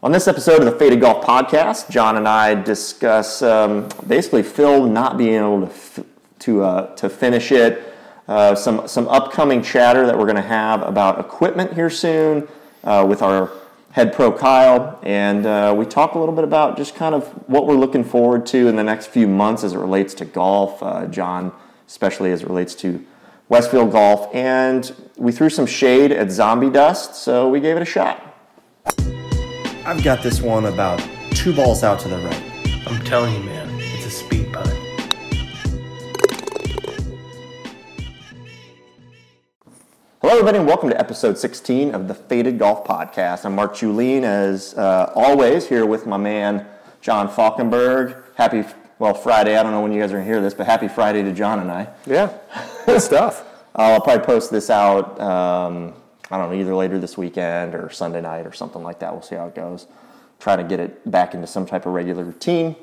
On this episode of the Faded Golf Podcast, John and I discuss um, basically Phil not being able to f- to uh, to finish it, uh, some some upcoming chatter that we're going to have about equipment here soon uh, with our head pro Kyle, and uh, we talk a little bit about just kind of what we're looking forward to in the next few months as it relates to golf. Uh, John, especially as it relates to Westfield Golf, and we threw some shade at Zombie Dust, so we gave it a shot. I've got this one about two balls out to the right. I'm telling you, man, it's a speed putt. Hello, everybody, and welcome to episode 16 of the Faded Golf Podcast. I'm Mark Julien, as uh, always, here with my man John Falkenberg. Happy, well, Friday. I don't know when you guys are going to hear this, but happy Friday to John and I. Yeah, good stuff. I'll probably post this out, um, I don't know, either later this weekend or Sunday night or something like that. We'll see how it goes. Try to get it back into some type of regular routine.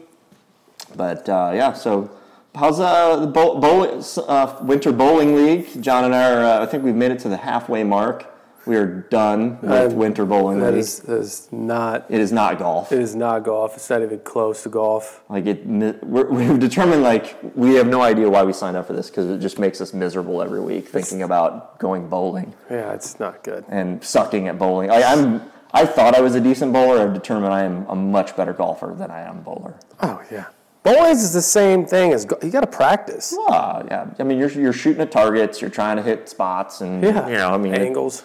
But uh, yeah, so how's uh, the bowl, bowl, uh, winter bowling league? John and I are, uh, I think we've made it to the halfway mark. We are done with Um, winter bowling That league. is, that is not. it is not golf. It is not golf. It's not even close to golf. Like it, we're, we've determined like we have no idea why we signed up for this because it just makes us miserable every week thinking about going bowling. Yeah, it's not good. and sucking at bowling. I, I'm I thought I was a decent bowler. I've determined I am a much better golfer than I am bowler. Oh yeah, bowling is the same thing as go- you got to practice. Ah, yeah. I mean, you're you're shooting at targets. You're trying to hit spots, and Yeah, you know, I mean, angles.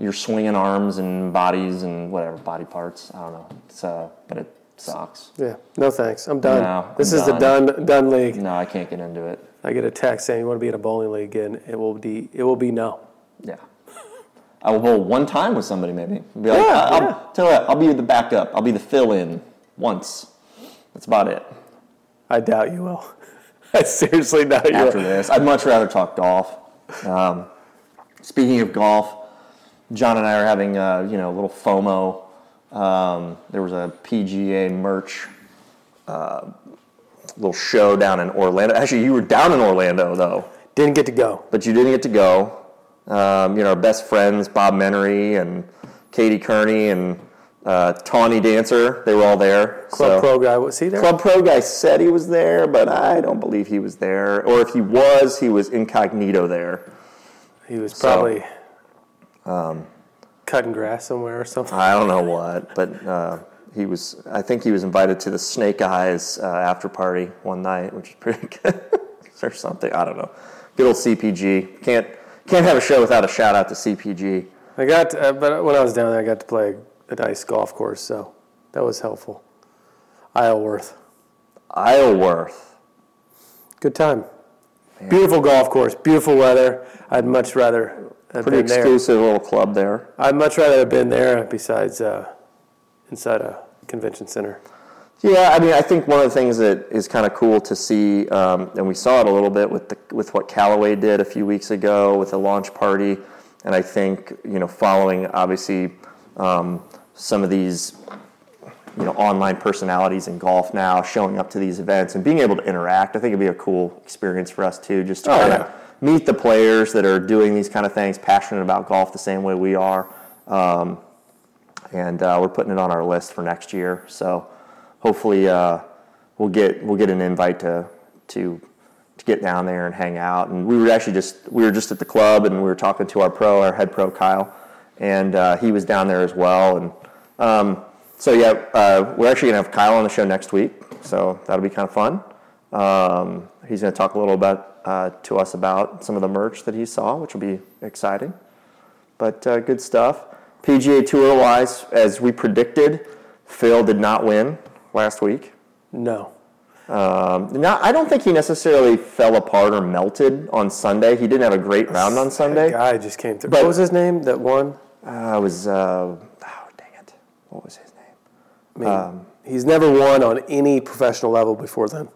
You're swinging arms and bodies and whatever body parts. I don't know. It's uh, but it sucks. Yeah, no thanks. I'm done. No, this I'm is the done done league. No, I can't get into it. I get a text saying you want to be in a bowling league again. It will be it will be no. Yeah. I will bowl one time with somebody, maybe. Be like, Yeah, I'll, yeah. tell you what, I'll be the backup. I'll be the fill-in once. That's about it. I doubt you will. I seriously doubt you after this. I'd much rather talk golf. Um, speaking of golf, John and I are having uh, you know a little FOMO. Um, there was a PGA merch uh, little show down in Orlando. Actually, you were down in Orlando though, Didn't get to go. but you didn't get to go. Um, you know, our best friends Bob Menery and Katie Kearney and uh, Tawny Dancer, they were all there. Club So- pro guy was he there? Club Pro guy said he was there, but I don't believe he was there. Or if he was, he was incognito there. He was So, probably cutting grass somewhere or something. I don't know what, but uh, he was. I think he was invited to the Snake Eyes uh, after party one night, which is pretty good, or something. I don't know. Good old CPG. Can't can't have a show without a shout out to CPG. I got, uh, but when I was down there, I got to play a nice golf course, so that was helpful. Isleworth, Isleworth. good time. Beautiful golf course, beautiful weather. I'd much rather have Pretty been there. exclusive little club there. I'd much rather have been there besides uh, inside a convention center. Yeah, I mean, I think one of the things that is kind of cool to see, um, and we saw it a little bit with the, with what Callaway did a few weeks ago with the launch party, and I think you know, following obviously um, some of these you know online personalities in golf now showing up to these events and being able to interact, I think it'd be a cool experience for us too, just to Oh, kind yeah. Meet the players that are doing these kind of things, passionate about golf the same way we are. Um, and uh, we're putting it on our list for next year. So hopefully uh, we'll get we'll get an invite to to to get down there and hang out. And we were actually just we were just at the club and we were talking to our pro, our head pro Kyle, and uh, he was down there as well. And um, so yeah, uh, we're actually gonna have Kyle on the show next week. So that'll be kind of fun. Um, he's gonna talk a little bit uh, to us about some of the merch that he saw, which will be exciting but uh, good stuff. PGA Tour wise, as we predicted, Phil did not win last week. No. Um, not, I don't think he necessarily fell apart or melted on Sunday. He didn't have a great round on Sunday. Guy just came through. But- what was his name? That won? Uh, it was, uh, oh, dang it. What was his name? I mean, he's never won on any professional level before then.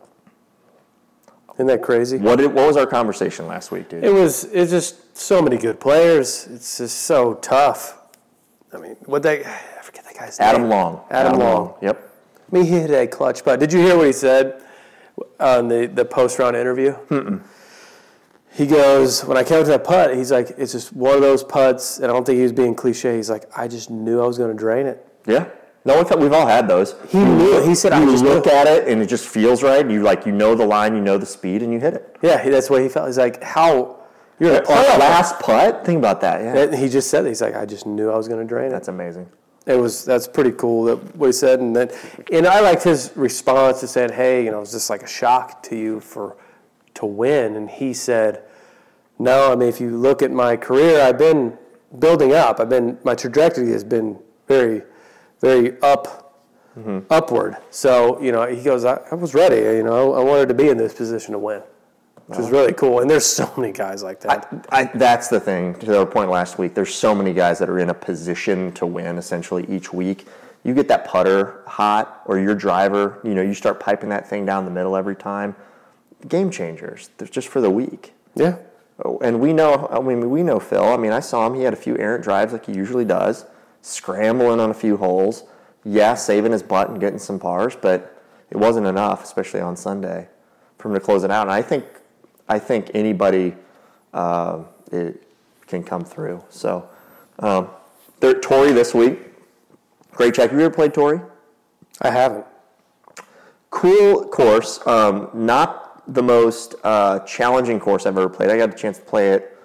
Isn't that crazy? What, did, what was our conversation last week, dude? It was. It's just so many good players. It's just so tough. I mean, what they? I forget that guy's name. Adam name. Long. Adam Long. Yep. I mean, he hit a clutch putt. Did you hear what he said on the, the post round interview? He goes, when I came to that putt, he's like, it's just one of those putts, and I don't think he was being cliche. He's like, I just knew I was going to drain it. Yeah. No, we've, we've all had those. He knew. He said, You "I just look knew." at it and it just feels right. You like you know the line, you know the speed, and you hit it. Yeah, he- that's what he felt. He's like, how you're a last putt. Think about that. Yeah, And he just said, that. he's like, I just knew I was going to drain it. that's amazing. It was that's pretty cool that what he said, and then and I liked his response to said, "Hey, you know, is just like a shock to you for to win?" And he said, "No, I mean, if you look at my career, I've been building up. I've been my trajectory has been very, very up, upward. So you know, he goes, I, I was ready. You know, I wanted to be in this position to win, which was really cool. And there's so many guys like that. I, that's the thing. To our point last week, there's so many guys that are in a position to win essentially each week. You get that putter hot or your driver, you know, you start piping that thing down the middle every time. Game changers. They're just for the week. yeah, Oh, And we know, I mean, we know Phil. I mean, I saw him. He had a few errant drives like he usually does, scrambling on a few holes. Yeah, saving his butt and getting some pars, but it wasn't enough, especially on Sunday, for him to close it out. And I think, I think anybody uh, it can come through. So, um, there, Torrey this week, great check. Have you ever played Torrey? I haven't. cool course. Um, not the most uh, challenging course I've ever played. I got a chance to play it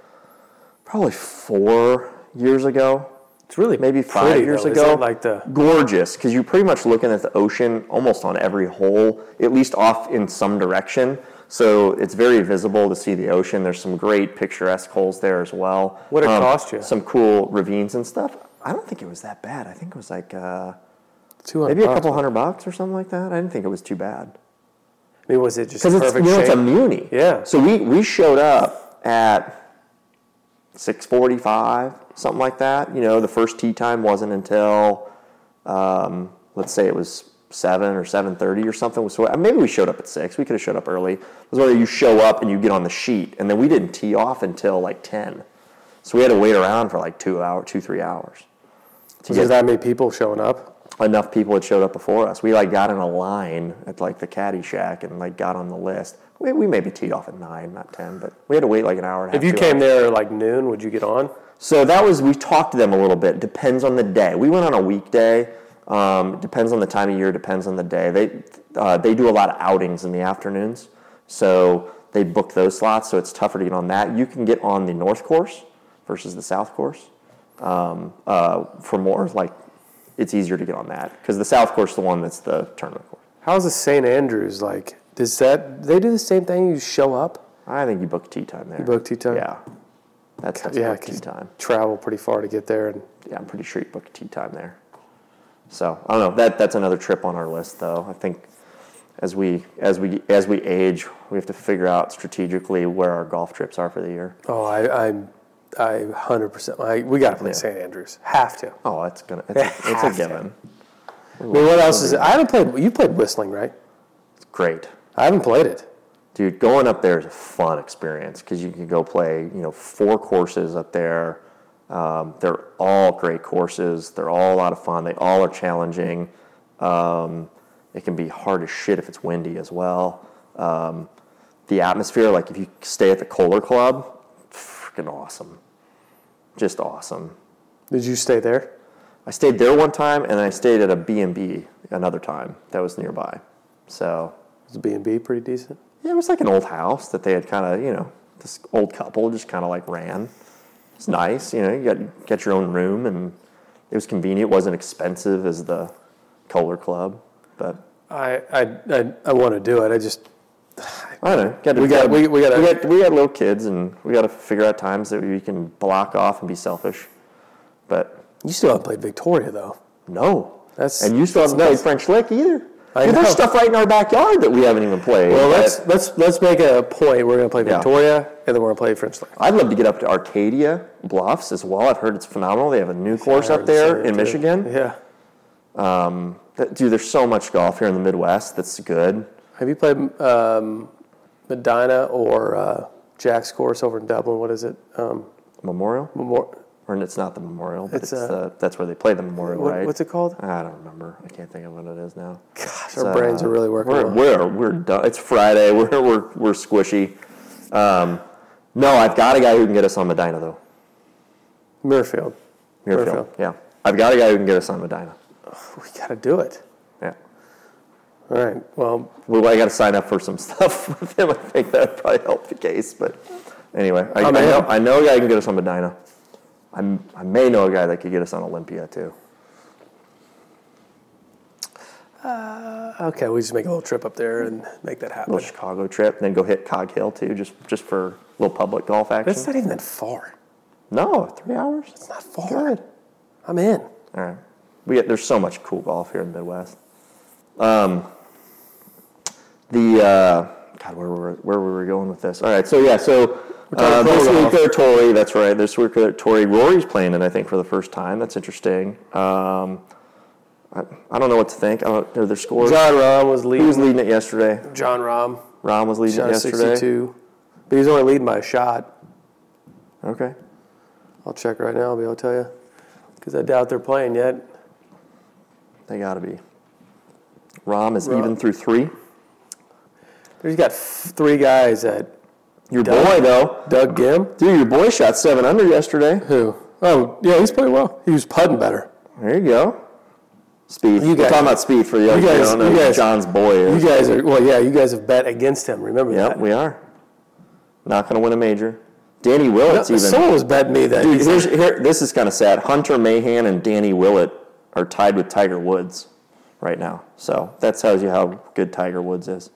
probably four years ago. It's really Maybe five pretty, years though, ago. Like the gorgeous because you're pretty much looking at the ocean almost on every hole, at least off in some direction. So it's very visible to see the ocean. There's some great picturesque holes there as well. Um, What'd it cost you? Some cool ravines and stuff. I don't think it was that bad. I think it was like uh, two hundred. maybe a couple hundred bucks or something like that. I didn't think it was too bad. I mean, was it just Because it's, you know, it's a muni. Yeah. So we, we showed up at 645, something like that. You know, the first tee time wasn't until, um, let's say it was 7 or 7.30 or something. So maybe we showed up at 6. We could have showed up early. It was whether you show up and you get on the sheet. And then we didn't tee off until like 10. So we had to wait around for like two hour, two, three hours. To Was there that many people showing up? enough people had showed up before us. We like got in a line at like the caddy shack and like got on the list. We, we maybe teed off at nine, not ten, but we had to wait like an hour and a half. If you came hours. there like noon, would you get on? So that was we talked to them a little bit. Depends on the day. We went on a weekday. Um, depends on the time of year. Depends on the day. They uh, they do a lot of outings in the afternoons, so they book those slots. So it's tougher to get on that. You can get on the north course versus the south course um, uh, for more like it's easier to get on that because the south course is the one that's the tournament course. How's the St. Andrews like? Does that they do the same thing? You show up, I think you book tee time there. You book tee time? Yeah, that's, that's yeah, tee time. travel pretty far to get there, and Yeah, I'm pretty sure you book tee time there. So I don't know. That that's another trip on our list, though. I think as we as we as we age, we have to figure out strategically where our golf trips are for the year. oh, I I'm I hundred percent. We got to play Yeah. St. Andrews. Have to. Oh, it's gonna it's, a, it's a given. I mean, what else is it? I haven't played. You played whistling, right? It's great. I haven't played it. Dude, going up there is a fun experience because you can go play, you know, four courses up there. Um, they're all great courses. They're all a lot of fun. They all are challenging. Um, it can be hard as shit if it's windy as well. Um, the atmosphere, like if you stay at the Kohler Club, freaking awesome. Just awesome. Did you stay there? I stayed there one time, and I stayed at a B&B another time that was nearby. So Was the B and B pretty decent? Yeah, it was like an old house that they had kind of, you know, this old couple just kind of like ran. It's nice, you know, you got get your own room and it was convenient. It wasn't expensive as the Kohler Club, but I I I, I want to do it. I just I don't know. Got We got- we- we gotta- we got we got little kids and we got to figure out times that we can block off and be selfish. But you still haven't played Victoria though. no, That's and you still haven't played. French Lick either. There's stuff right in our backyard that we haven't even played. Well, let's let's let's make a point. We're gonna play Yeah. Victoria, and then we're gonna play French Lick. I'd love to get up to Arcadia Bluffs as well. I've heard it's phenomenal. They have a new course up there in. Michigan. Yeah. That- Dude, there's so much golf here in the Midwest that's good. Have you played um, Medina or uh, Jack's course over in Dublin? What is it? Um, Memorial, Memor- or it's not the Memorial, but It's, it's, the, that's where they play the Memorial, what- right? What's it called? I don't remember. I can't think of what it is now. Gosh, our brains Uh, are really working. We're well. we're, we're done. It's Friday. We're we're we're squishy. Um, no, I've got a guy who can get us on Medina though. Muirfield. Muirfield. Muirfield. Yeah, I've got a guy who can get us on Medina. We got to do it. Yeah. All right. Well, Well, I got to sign up for some stuff with him. I think that would probably help the case. But anyway, I, I know I know a guy who can get us on Medina. I'm, I may know a guy that could get us on Olympia too. okay. We just make a little trip up there and make that happen. little Chicago trip, then go hit Cog Hill too, just just for a little public golf action. It's not even that far. no, three hours. It's not far. I'm in. All right, we get, there's so much cool golf here in the Midwest. Um, the uh, God, where were where were we going with this? All right, so yeah, so uh, this week there, Torrey. That's right. This week there, Torrey Rory's playing it. I think for the first time. That's interesting. Um, I, I don't know what to think. I don't, are there scores? Jon Rahm was leading. was leading it yesterday? Jon Rahm Rom was leading it yesterday. 62, but he's only leading by a shot. Okay. I'll check right now. I'll be able to tell you because I doubt they're playing yet. They got to be. Rahm is Rahm. even through three. He's got f- three guys at Your Doug. boy, though. Doug Ghim. Dude, your boy shot seven under yesterday. Who? Oh, yeah, he's playing well. He was putting better. There you go. Speed. You We're guys- talking about speed for the you other guys- you you guys- John's boy is. You guys are well, yeah. You guys have bet against him. Remember Yep, that? Yeah, we are. Not going to win a major. Danny Willett's even. Someone was betting me that. Dude, here, this is kind of sad. Hunter Mahan and Danny Willett are tied with Tiger Woods right now. So that tells you how good Tiger Woods is.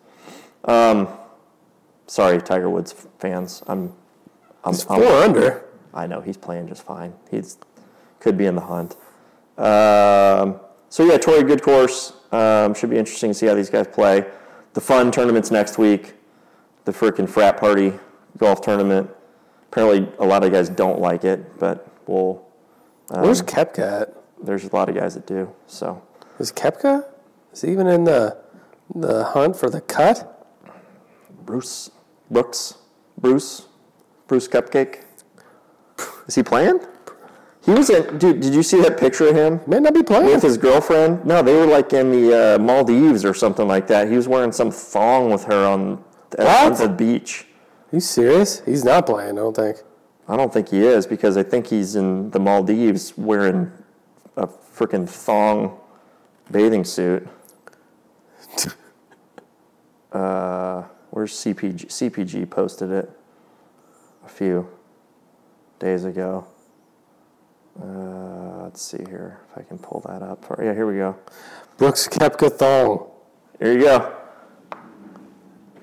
Um, sorry, Tiger Woods fans. I'm. I'm, he's I'm- four under. I know he's playing just fine. He's could be in the hunt. Um, so yeah, Torrey, good course. Um, should be interesting to see how these guys play. The fun tournaments next week. The freaking frat party golf tournament. Apparently, a lot of guys don't like it, but we'll. Where's Koepka at? There's a lot of guys that do. So Is Koepka? Is he even in the the hunt for the cut? Bruce Brooks, Bruce, Bruce Cupcake. Is he playing? He was in. Dude, did you see that picture of him? May not be playing. with his girlfriend. No, they were like in the uh, Maldives or something like that. He was wearing some thong with her on, the beach. you serious? He's not playing. I don't think. I don't think he is because I think he's in the Maldives wearing a freaking thong bathing suit. uh, where's CPG? CPG posted it a few days ago. Uh, let's see here if I can pull that up. Yeah, here we go. Brooks Koepka thong. There you go.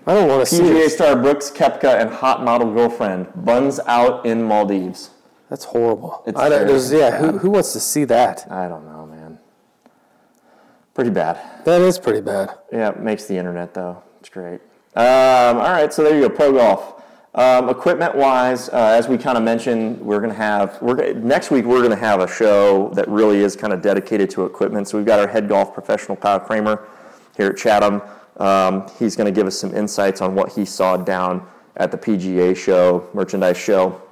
I don't want to see PGA star Brooks Koepka and hot model girlfriend buns out in Maldives. That's horrible. It's I don't, there's, yeah, who, who wants to see that? I don't know, man. Pretty bad. That is pretty bad. Yeah, it makes the internet though. It's great. Um, all right, so there you go, pro golf. Um, equipment wise, uh, as we kind of mentioned, we're going to have we're next week. We're going to have a show that really is kind of dedicated to equipment. So we've got our head golf professional, Kyle Kramer, here at Chatham. Um, he's going to give us some insights on what he saw down at the PGA show, merchandise show,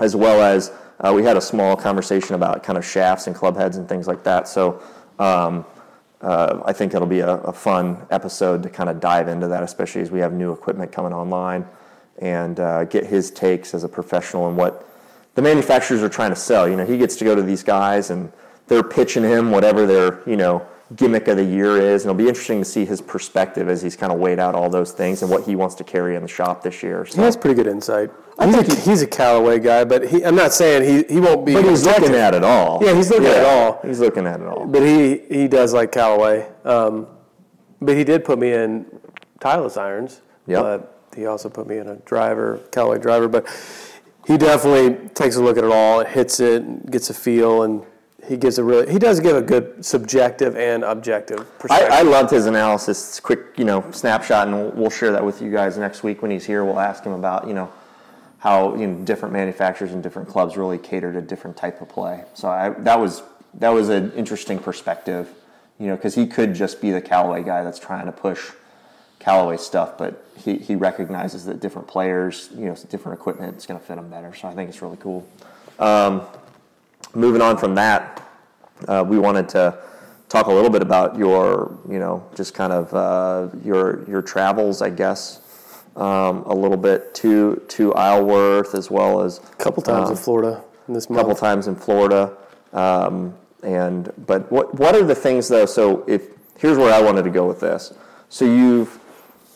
as well as uh, we had a small conversation about kind of shafts and club heads and things like that. So um, uh, I think it'll be a, a fun episode to kind of dive into that, especially as we have new equipment coming online and uh, get his takes as a professional and what the manufacturers are trying to sell. You know, he gets to go to these guys and they're pitching him whatever their you know gimmick of the year is, and it'll be interesting to see his perspective as he's kind of weighed out all those things and what he wants to carry in the shop this year. He has pretty good insight. I He's think a- he's a Callaway guy, but he, I'm not saying he, he won't be. But he's objective. looking at it all. Yeah, he's looking at it all. He's looking at it all. But he, he does like Callaway. Um, but he did put me in Titleist irons. Yeah. But he also put me in a driver, Callaway driver. But he definitely takes a look at it all and hits it, and gets a feel, and he gives a really he does give a good subjective and objective I, perspective. I loved his analysis. It's a quick, you know, snapshot, and we'll, we'll share that with you guys next week when he's here. We'll ask him about, you know, how you know different manufacturers and different clubs really cater to different type of play. So I, that was that was an interesting perspective, you know, because he could just be the Callaway guy that's trying to push Callaway stuff, but he, he recognizes that different players, you know, different equipment is going to fit them better. So I think it's really cool. Um, moving on from that, uh, we wanted to talk a little bit about your, you know, just kind of uh, your your travels, I guess, um, a little bit to to Isleworth as well as a couple times um, in Florida in this a couple times in Florida. Um, and but what what are the things though? So if here's where I wanted to go with this. So you've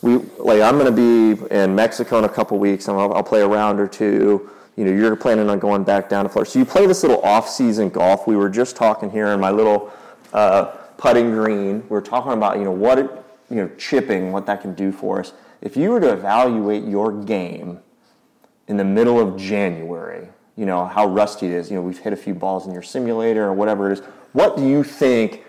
we like I'm going to be in Mexico in a couple weeks, and I'll, I'll play a round or two. You know, you're planning on going back down to Florida. So you play this little off-season golf. We were just talking here in my little uh, putting green. We are talking about you know what it, you know chipping, what that can do for us. If you were to evaluate your game in the middle of January, you know how rusty it is. You know, we've hit a few balls in your simulator or whatever it is. What do you think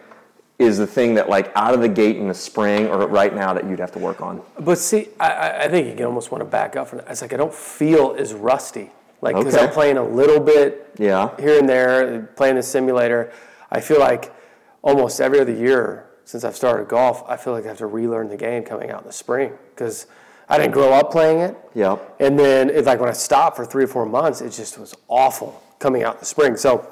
is the thing that like out of the gate in the spring or right now that you'd have to work on? But see, I, I think you can almost want to back up from. It's like I don't feel as rusty. Like because okay. I'm playing a little bit yeah. here and there, playing the simulator. I feel like almost every other year since I've started golf, I feel like I have to relearn the game coming out in the spring because I didn't grow up playing it. Yeah. And then it's like when I stopped for three or four months, it just was awful coming out in the spring. So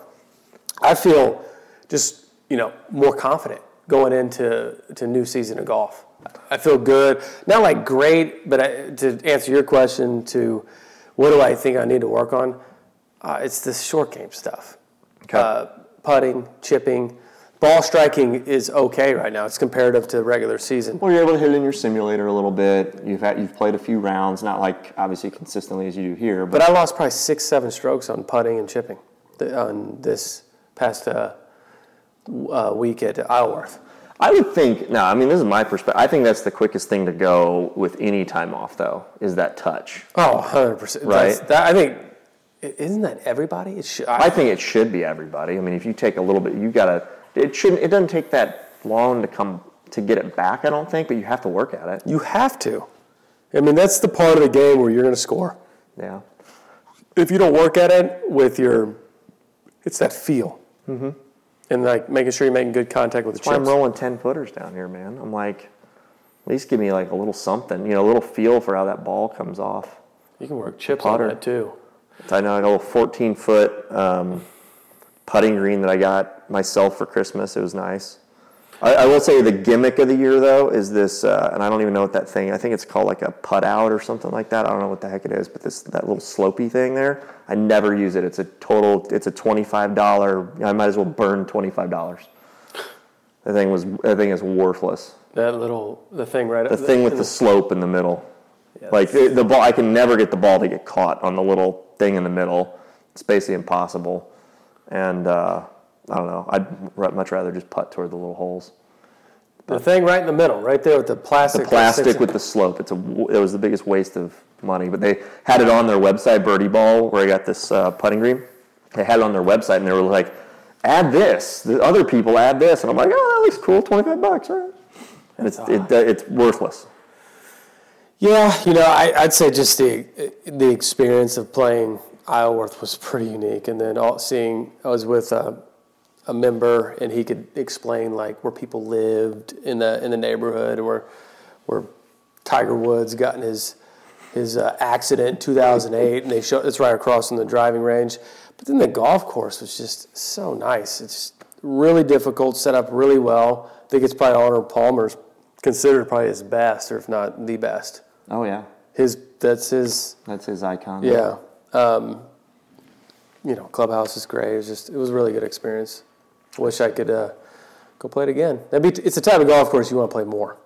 I feel just you know more confident going into to new season of golf. I feel good, not like great, but I, to answer your question, to what do I think I need to work on? Uh, it's the short game stuff, okay. uh, putting, chipping. Ball striking is okay right now. It's comparative to regular season. Well, you're able to hit it in your simulator a little bit. You've had, you've played a few rounds, not like obviously consistently as you do here. But, but I lost probably six, seven strokes on putting and chipping on this past uh, uh, week at Isleworth. I would think, no, I mean, this is my perspective. I think that's the quickest thing to go with any time off, though, is that touch. Oh, 100%. Right? That, I think, isn't that everybody? It should, I, I, think it should be everybody. I mean, if you take a little bit, you got to, it shouldn't, it doesn't take that long to come, to get it back, I don't think, but you have to work at it. You have to. I mean, that's the part of the game where you're going to score. Yeah. If you don't work at it with your, it's that feel. Mm-hmm and like making sure you're making good contact with the chips. I'm rolling ten footers down here, man. I'm like, at least give me like a little something, you know, a little feel for how that ball comes off. You can work chips on that too. I know I got a little 14 foot um, putting green that I got myself for Christmas. It was nice. I, I, will say the gimmick of the year though is this, uh, and I don't even know what that thing. I think it's called like a putt out or something like that. I don't know what the heck it is, but this that little slopey thing there. I never use it. It's a total. It's a twenty five dollar. I might as well burn twenty five dollars. The thing was. The thing is worthless. That little the thing right. The thing with the, the slope in the middle. Yeah, like the, the ball, I can never get the ball to get caught on the little thing in the middle. It's basically impossible. And uh, I don't know. I'd much rather just putt toward the little holes. The thing right in the middle, right there with the plastic. The plastic with the slope. It's a. It was the biggest waste of money. But they had it on their website, Birdie Ball, where I got this uh, putting green. They had it on their website, and they were like, "Add this." The other people add this, and I'm like, "Oh, that looks cool. Twenty-five bucks, right?" And it's it, uh, it's worthless. Yeah, you know, I, would say just the the experience of playing Isleworth was pretty unique, and then all, seeing I was with. Uh, a member and he could explain like where people lived in the in the neighborhood or where Tiger Woods got in his his uh, accident in 2008 and they show it's right across from the driving range. But then the golf course was just so nice. It's really difficult set up really well. I think it's probably Arnold Palmer's considered probably his best or if not the best. Oh yeah. His that's his that's his icon. yeah. Um, you know clubhouse is great. It was just it was a really good experience Wish I could uh, go play it again. That'd be, it's a type of golf course you want to play more.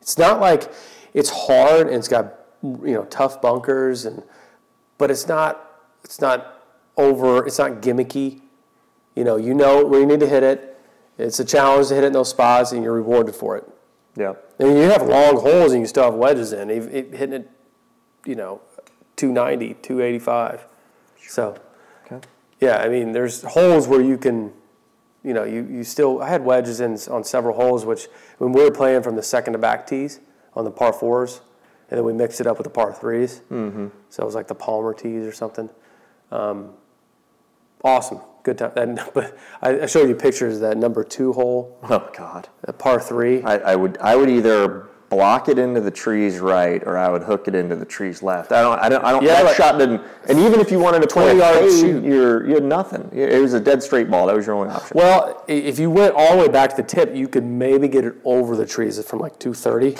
It's not like it's hard and it's got you know tough bunkers and but it's not it's not over it's not gimmicky. You know, you know where you need to hit it. It's a challenge to hit it in those spots and you're rewarded for it. Yeah. And you have long holes and you still have wedges in. Hitting it, you know, 290, 285. So, okay. yeah, I mean, there's holes where you can you know, you, you still, I had wedges in on several holes, which when we were playing from the second to back tees on the par fours, and then we mixed it up with the par 3s mm-hmm. So it was like the Palmer tees or something. Um, awesome, good time. That, but I, I showed you pictures of that number two hole. Oh God, a par three. I, I would I would either block it into the trees right, or I would hook it into the trees left. I don't, I don't, I don't. Yeah, that shot didn't. And even if you wanted a twenty yard shoot, you're you had nothing. It was a dead straight ball. That was your only option. Well, if you went all the way back to the tip, you could maybe get it over the trees from like 230.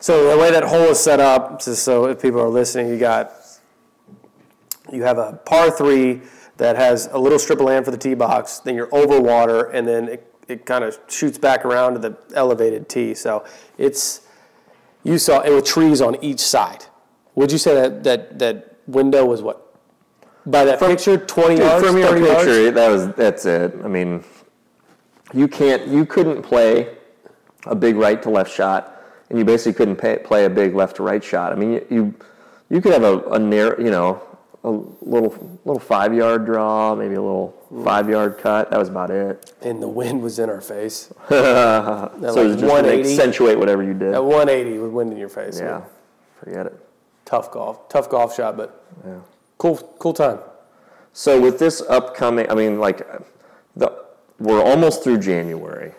so the way that hole is set up, just so if people are listening, you got you have a par three that has a little strip of land for the tee box. Then you're over water, and then it, it kind of shoots back around to the elevated tee. So it's you saw it with trees on each side. Would you say that that that window was what? By that picture, twenty Dude, yards, from your picture, yards. that was that's it. I mean, you can't, you couldn't play a big right to left shot, and you basically couldn't pay, play a big left to right shot. I mean, you you, you could have a, a narrow, you know, a little little five yard draw, maybe a little mm. five yard cut. That was about it. And the wind was in our face. So was just to accentuate whatever you did. At 180 with wind in your face. Yeah, forget it. Tough golf. Tough golf shot, but Yeah. cool cool time. So with this upcoming, I mean, like, the we're almost through January.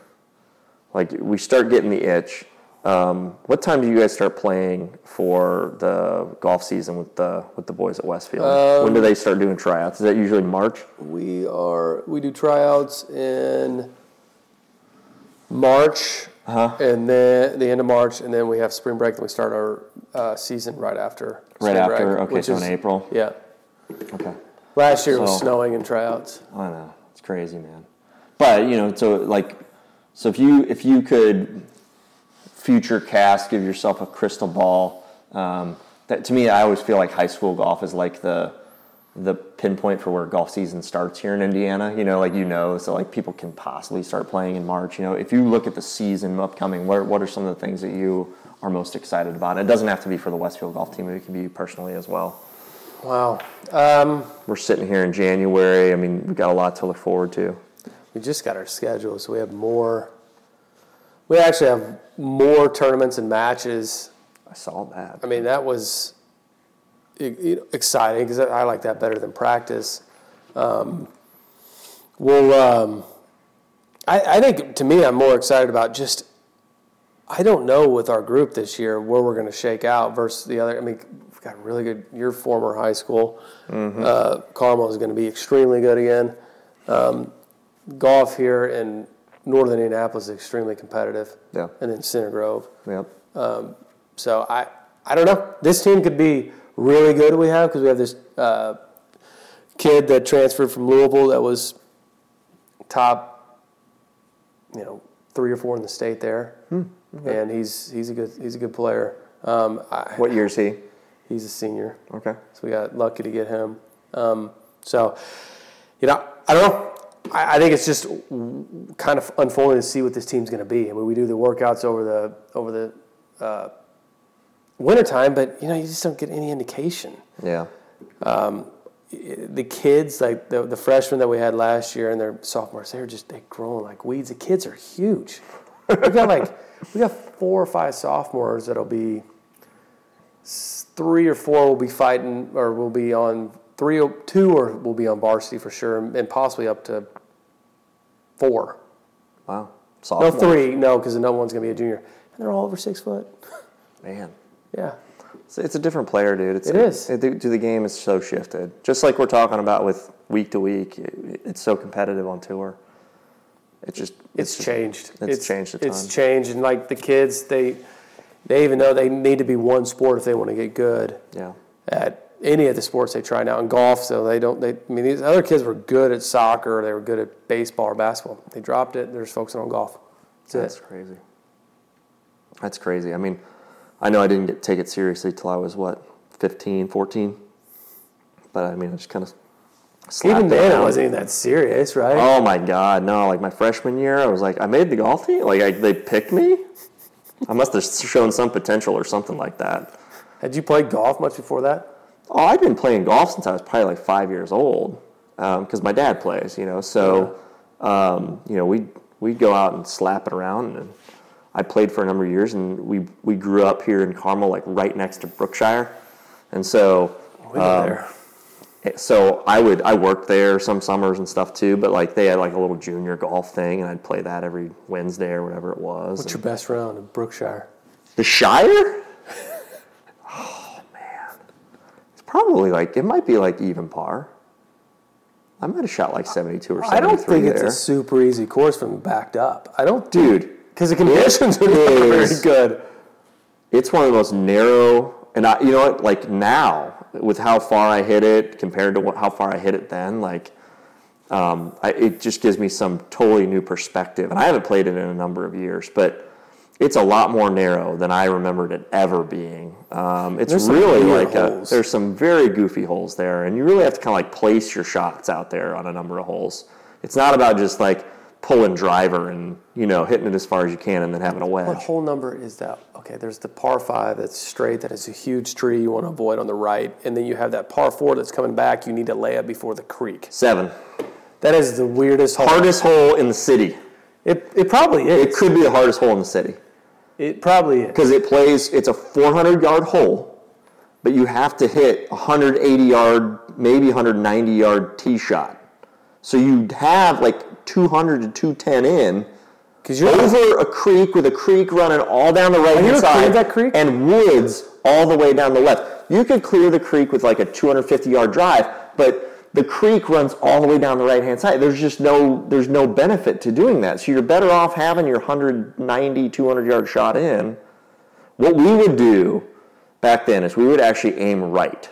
Like we start getting the itch. Um, what time do you guys start playing for the golf season with the with the boys at Westfield? when do they start doing tryouts? Is that usually March? We are we do tryouts in March, and then the end of March, and then we have spring break, and we start our uh, season right after. Right spring after. break, Okay, so is- in April. Yeah. Okay. Last year it was snowing in tryouts. I know it's crazy, man. But you know, so like, so if you if you could future cast, give yourself a crystal ball. Um, that to me, I always feel like high school golf is like the the pinpoint for where golf season starts here in Indiana. You know, like you know, so like people can possibly start playing in March. You know, if you look at the season upcoming, what what are some of the things that you are most excited about? It doesn't have to be for the Westfield golf team; it can be personally as well. Wow. Um, We're sitting here in January. I mean, we've got a lot to look forward to. we just got our schedule, so we have more. We actually have more tournaments and matches I saw that. I mean, that was exciting because I like that better than practice. Um, well, um, I, I think to me, I'm more excited about just. I don't know with our group this year where we're going to shake out versus the other. I mean, we've got really good. Your former high school, uh, Carmel is going to be extremely good again. Um, golf here in northern Indianapolis is extremely competitive. Yeah. And then Center Grove. Yep. So I, I don't know. This team could be really good. We have because we have this uh, kid that transferred from Louisville that was top, you know, three or four in the state there, Hmm. and he's he's a good he's a good player. Um, I, What year is he? he's a senior, Okay. so we got lucky to get him. Um, so, you know, I don't know. I, I think it's just kind of unfolding to see what this team's going to be. I mean, we do the workouts over the over the uh, wintertime, but you know, you just don't get any indication. Yeah. The kids, like the, the freshmen that we had last year and their sophomores, they're just they growing like weeds. The kids are huge. we got like we got four or five sophomores that'll be three or four will be fighting or will be on three or two or will be on varsity for sure, and possibly up to four. Wow. No, three. No, because another one's gonna be a junior, and they're all over six foot. Man. Yeah. It's, it's a different player, dude. It's, It is. It, to the game is so shifted. Just like we're talking about with week to week, it, it's so competitive on tour. It's just It's, just- changed. it's changed a It's changed, and like the kids, they they even know they need to be one sport if they want to get good Yeah. at any of the sports they try now. In golf, so they don't. They I mean, these other kids were good at soccer, they were good at baseball or basketball. They dropped it. They're just focusing on golf. That's, That's crazy. That's crazy. I mean, I know I didn't get, take it seriously till I was what 15, 14. But I mean, I just kind of Even then, it wasn't even that serious, right? Oh my god, no! Like my freshman year, I was like, I made the golf team. Like I, they picked me. I must have shown some potential or something like that. Had you played golf much before that? Oh, I've been playing golf since I was probably like five years old, because my dad plays. You know, so um, you know we we'd go out and slap it around, and I played for a number of years, and we we grew up here in Carmel, like right next to Brookshire, and so um, there. so I would I worked there some summers and stuff too, but like they had like a little junior golf thing, and I'd play that every Wednesday or whatever it was. What's your best round in Brookshire? The Shire? Oh man, it's probably like it might be like even par. I might have shot like seventy-two or something. I don't think it's a super easy course from backed up. I don't, Dude, because the conditions are very good. it's one of the most narrow, and I, you know what? Like now, with how far I hit it compared to what, how far I hit it then. Like, um, I, it just gives me some totally new perspective. And I haven't played it in a number of years, but it's a lot more narrow than I remembered it ever being. Um, it's There's really like a, there's some very goofy holes there, and you really have to kind of like place your shots out there on a number of holes. It's not about just like pulling driver and you know hitting it as far as you can and then having a wedge. What hole number is that? Okay, there's the par five that's straight, that is a huge tree you want to avoid on the right, and then you have that par four that's coming back. You need to lay up before the creek. Seven, That is the weirdest hole. hardest hole in the city. It, it probably It is. could be the hardest hole in the city. It probably is. because it plays it's a 400 yard hole but you have to hit 180 yard maybe 190 yard tee shot so you have like 200 to 210 in Because you're over a creek with a creek running all down the right hand side that creek? and woods all the way down the left you could clear the creek with like a 250 yard drive but the creek runs all the way down the right hand side there's just no there's no benefit to doing that so you're better off having your 190 200 yard shot in what we would do back then is we would actually aim right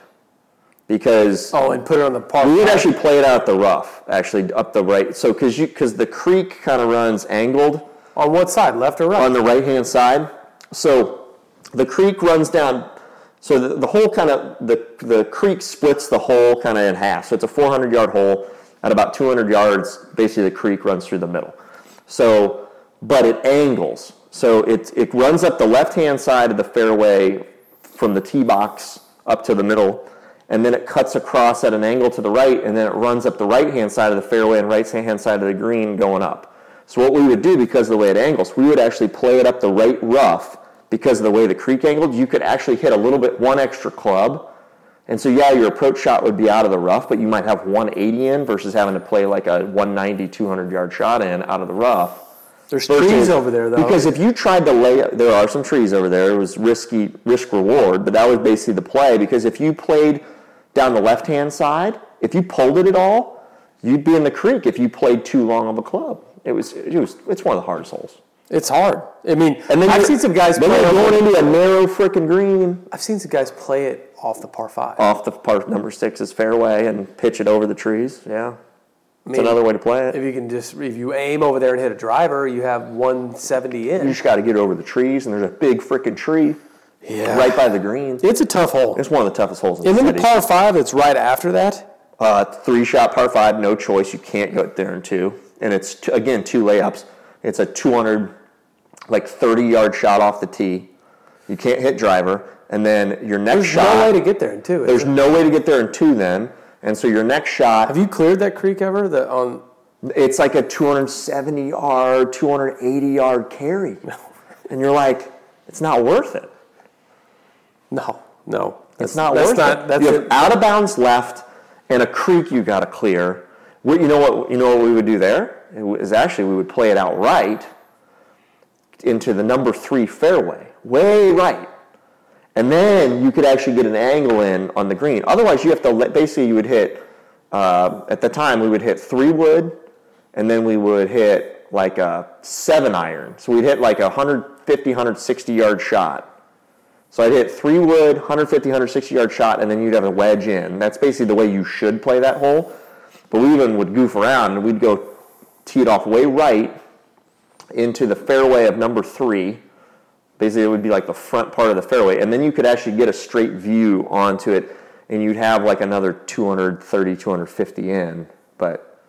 because oh, and put it on the par. we would actually play it out the rough actually up the right so because you because the creek kind of runs angled on what side, left or right? on the right hand side. So the creek runs down. So the, the hole kind of the the creek splits the hole kind of in half. So it's a 400 yard hole at about 200 yards. Basically, the creek runs through the middle. So, but it angles. So it it runs up the left hand side of the fairway from the tee box up to the middle. And then it cuts across at an angle to the right, and then it runs up the right hand side of the fairway and right hand side of the green going up. So what we would do because of the way it angles, we would actually play it up the right rough because of the way the creek angled. You could actually hit a little bit one extra club, and so yeah, your approach shot would be out of the rough, but you might have 180 in versus having to play like a 190, 200 yard shot in out of the rough. There's Versus- trees over there, though. Because if you tried to lay, there are some trees over there. It was risky, risk reward, but that was basically the play. Because if you played down the left hand side, if you pulled it at all, you'd be in the creek. If you played too long of a club, it was, it was, it's one of the hardest holes. It's hard. I mean, And then I've seen some guys Then play. you're over- going into a narrow freaking green I've seen some guys play it off the par five. off the par number six's fairway and pitch it over the trees. Yeah, it's mean, another way to play it. If you can just, if you aim over there and hit a driver, you have 170 in. You just got to get over the trees, and there's a big freaking tree Yeah. right by the green. It's a tough hole. It's one of the toughest holes in And the And then the par five that's right after that. Uh, three shot par five, no choice. You can't go there in two, and it's t- again two layups. It's a 200, like 30 yard shot off the tee. You can't hit driver, and then your next There's shot. There's no way to get there in two. there's there? no way to get there in two then, and so your next shot, Have you cleared that creek ever? The on it's like a 270 yard, 280 yard carry, and you're like, it's not worth it. no, no. It's That's- not that's worth not, it. That's you have it. out of bounds left and a creek you got to clear. What you know what you know what we would do there is actually we would play it out right into the number three fairway, way right, and then you could actually get an angle in on the green. Otherwise, you have to let, basically you would hit uh, at the time we would hit three wood, and then we would hit like a seven iron. So we'd hit like a 150, 160 yard shot. So I'd hit three wood, 150, 160 yard shot, and then you'd have a wedge in. That's basically the way you should play that hole. But we even would goof around and we'd go tee it off way right into the fairway of number three. Basically, it would be like the front part of the fairway, and then you could actually get a straight view onto it, and you'd have like another 230, 250 in, but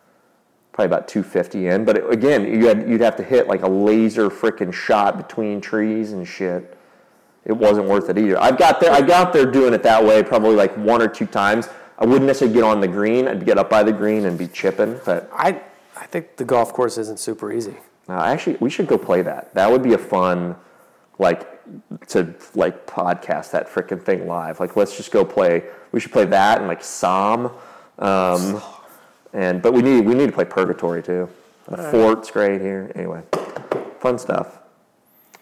probably about 250 in. But it, again, you had, you'd have to hit like a laser freaking shot between trees and shit it wasn't worth it either. I got there. I got there doing it that way, probably like one or two times. I wouldn't necessarily get on the green. I'd get up by the green and be chipping. But I I think the golf course isn't super easy. uh, actually, we should go play that. That would be a fun, like, to like podcast that freaking thing live. Like, let's just go play. We should play that and like Psalm. Um, and but we need we need to play Purgatory too. The Fort's great here. Anyway, fun stuff.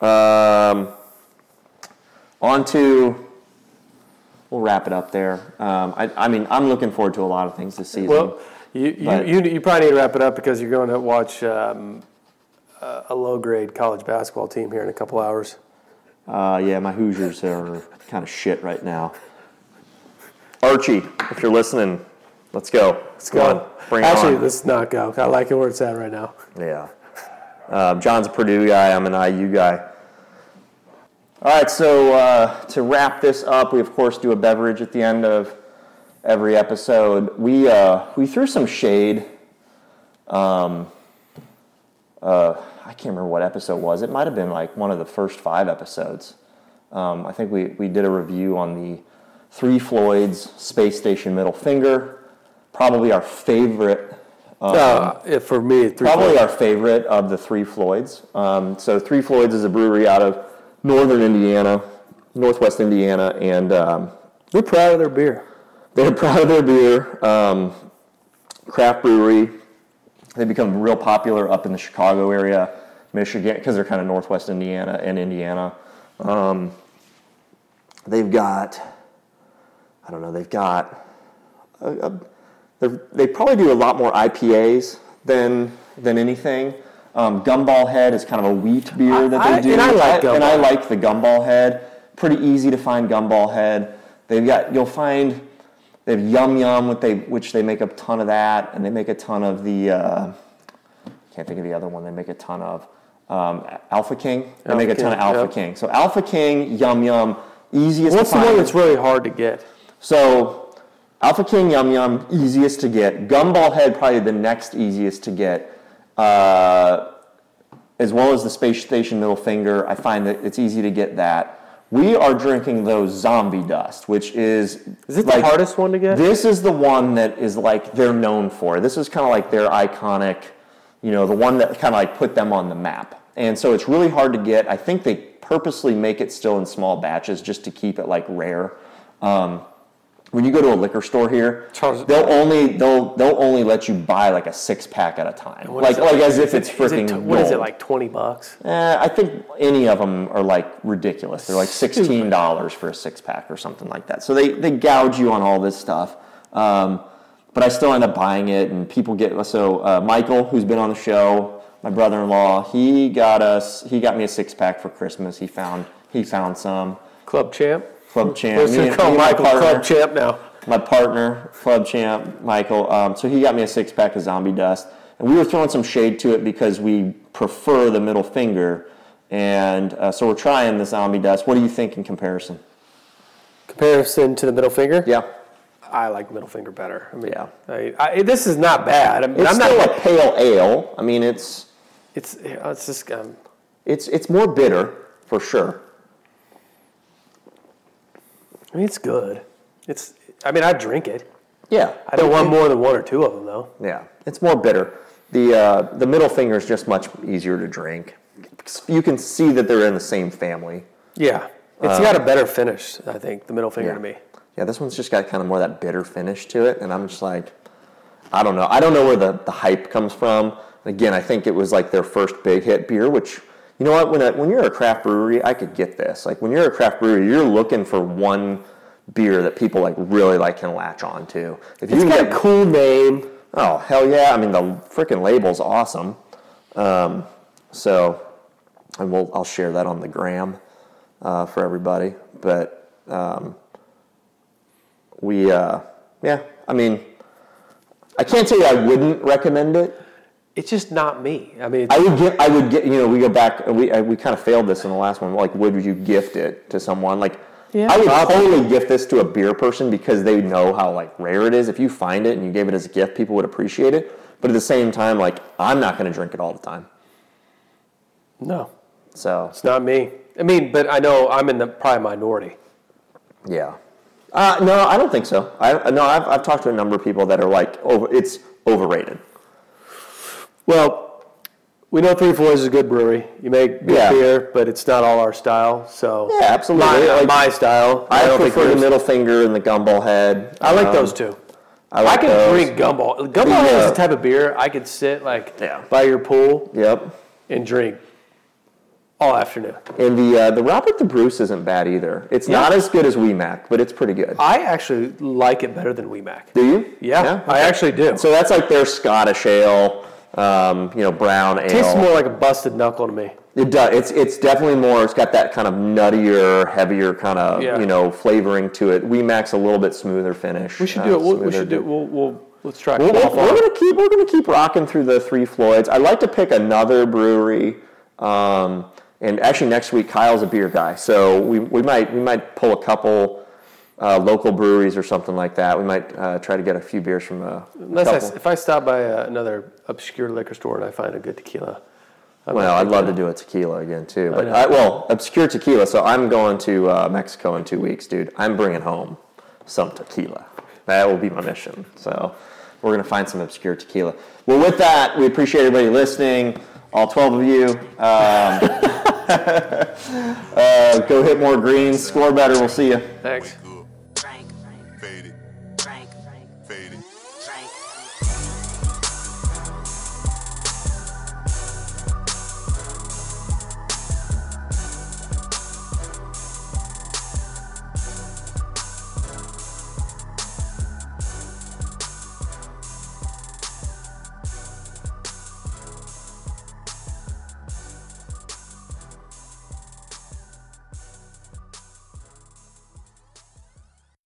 Um, on to we'll wrap it up there. Um, I, I mean, I'm looking forward to a lot of things this season. Well, you you, But- you, you probably need to wrap it up because you're going to watch um, a low grade college basketball team here in a couple hours. uh, yeah, my Hoosiers are kind of shit right now. Archie, if you're listening, let's go. Let's go. Bring Actually, on. let's not go. I like it where it's at right now. Yeah. Um, John's a Purdue guy. I'm an IU guy. All right, so uh, to wrap this up, we of course do a beverage at the end of every episode. We uh, we threw some shade. Um, uh, I can't remember what episode it was. It might have been like one of the first five episodes. Um, I think we, we did a review on the Three Floyds Space Station Middle Finger. Probably our favorite Uh, yeah, for me, three. Probably four. our favorite of the Three Floyds. Um, so Three Floyds is a brewery out of northern Indiana, northwest Indiana, and um, We're proud of their beer. They're proud of their beer. Um, craft brewery. They become real popular up in the Chicago area, Michigan, because they're kind of northwest Indiana and Indiana. Um, they've got, I don't know, they've got, a, a, they probably do a lot more IPAs than than anything. Um, Gumball Head is kind of a wheat beer that they I- do, and I like and I like the Gumball Head. Pretty easy to find Gumball Head. They've got you'll find they have Yum Yum, which they which they make a ton of that, and they make a ton of the. Uh, can't think of the other one. They make a ton of um, Alpha King. They Alpha make a ton King, of Alpha yep. King. So Alpha King, Yum Yum, easiest. What's the one that's really hard to get? So, Alpha King Yum Yum, easiest to get. Gumball Head, probably the next easiest to get. Uh, as well as the Space Station Middle Finger, I find that it's easy to get that. We are drinking those Zombie Dust, which is. Is it the hardest one to get? This is the one that is like they're known for. This is kind of like their iconic, you know, the one that kind of like put them on the map. And so it's really hard to get. I think they purposely make it still in small batches just to keep it like rare. Um, when you go to a liquor store here, Charles- they'll only they'll they'll only let you buy like a six pack at a time, What like like as if it's it- is it freaking. t- What is it like? Twenty bucks. Eh, I think any of them are like ridiculous. They're like sixteen dollars for a six pack or something like that. So they they gouge you on all this stuff. Um, but I still end up buying it, and people get so uh, Michael, who's been on the show, my brother-in-law, he got us he got me a six pack for Christmas. He found he found some Club champ. Club champ. Let's Me and- call me Michael partner- Club champ now. my partner, club champ, Michael. Um, so he got me a six pack of zombie dust, and we were throwing some shade to it because we prefer the middle finger, and uh, so we're trying the zombie dust. What do you think in comparison? Comparison to the middle finger. Yeah, I like middle finger better. I mean, Yeah. I, I, this is not bad. I mean, it's I'm still not. a pale ale. I mean, it's It's it's just um, it's it's more bitter for sure. I mean, it's good. It's. I mean, I drink it. Yeah, I don't want more than one or two of them though. Yeah, it's more bitter. The uh, the middle finger is just much easier to drink. You can see that they're in the same family. Yeah, it's got a better finish. I think the middle finger Yeah. to me. Yeah, this one's just got kind of more that bitter finish to it, and I'm just like, I don't know. I don't know where the, the hype comes from. Again, I think it was like their first big hit beer, which you know what? When a, when you're a craft brewery, I could get this. Like when you're a craft brewery, you're looking for one beer that people like really like can latch on to. If you It's can got get a cool name. Oh hell yeah! I mean the freaking label's awesome. Um, so, and we'll I'll share that on the gram uh, for everybody. But um, we, uh, yeah, I mean, I can't say I wouldn't recommend it. It's just not me. I mean, I would get, I would get, you know, we go back, we I, we kind of failed this in the last one. Like, would you gift it to someone? Like, Yeah, I would probably. totally gift this to a beer person because they know how like rare it is. If you find it and you gave it as a gift, people would appreciate it. But at the same time, like, I'm not going to drink it all the time. no, So, it's not me. I mean, but I know I'm in the probably minority. yeah. Uh, no, I don't think so. I no, I've, I've talked to a number of people that are like, over, it's overrated. Well, we know Three Floyds is a good brewery. You make good Yeah. beer, but it's not all our style. So Yeah, absolutely. my, Like, my style. I, don't think prefer the yours- middle finger and the gumball head. I like Um, those two. I, I like can those. drink gumball. Gumball The, is uh, the type of beer I could sit like Yeah. by your pool Yep. and drink all afternoon. And the uh, the Robert the Bruce isn't bad either. It's not as good as Wee Mac, but it's pretty good. I actually like it better than Wee Mac. Do you? Yeah, I actually do. So that's like their Scottish ale, um, you know, brown ale. tastes more like a busted knuckle to me. It does. It's it's definitely more. It's got that kind of nuttier, heavier kind of Yeah. you know flavoring to it. Wee Mac's a little bit smoother finish. We should uh, do it. We'll, we should do. We'll, we'll let's try. We're, Quaff we're gonna keep we're gonna keep rocking through the three Floyds. I'd like to pick another brewery. Um, and actually, next week Kyle's a beer guy, so we, we might we might pull a couple uh, local breweries or something like that. We might uh, try to get a few beers from a, a Unless I, if I stop by uh, another obscure liquor store and I find a good tequila, I might Well, I'd love to do a tequila again too. But know. I, well, obscure tequila. So I'm going to uh, Mexico in two weeks, dude. I'm bringing home some tequila. That will be my mission. So we're gonna find some obscure tequila. Well, with that, we appreciate everybody listening. All 12 of you. Um, uh, go hit more greens. Score better. We'll see you. Thanks.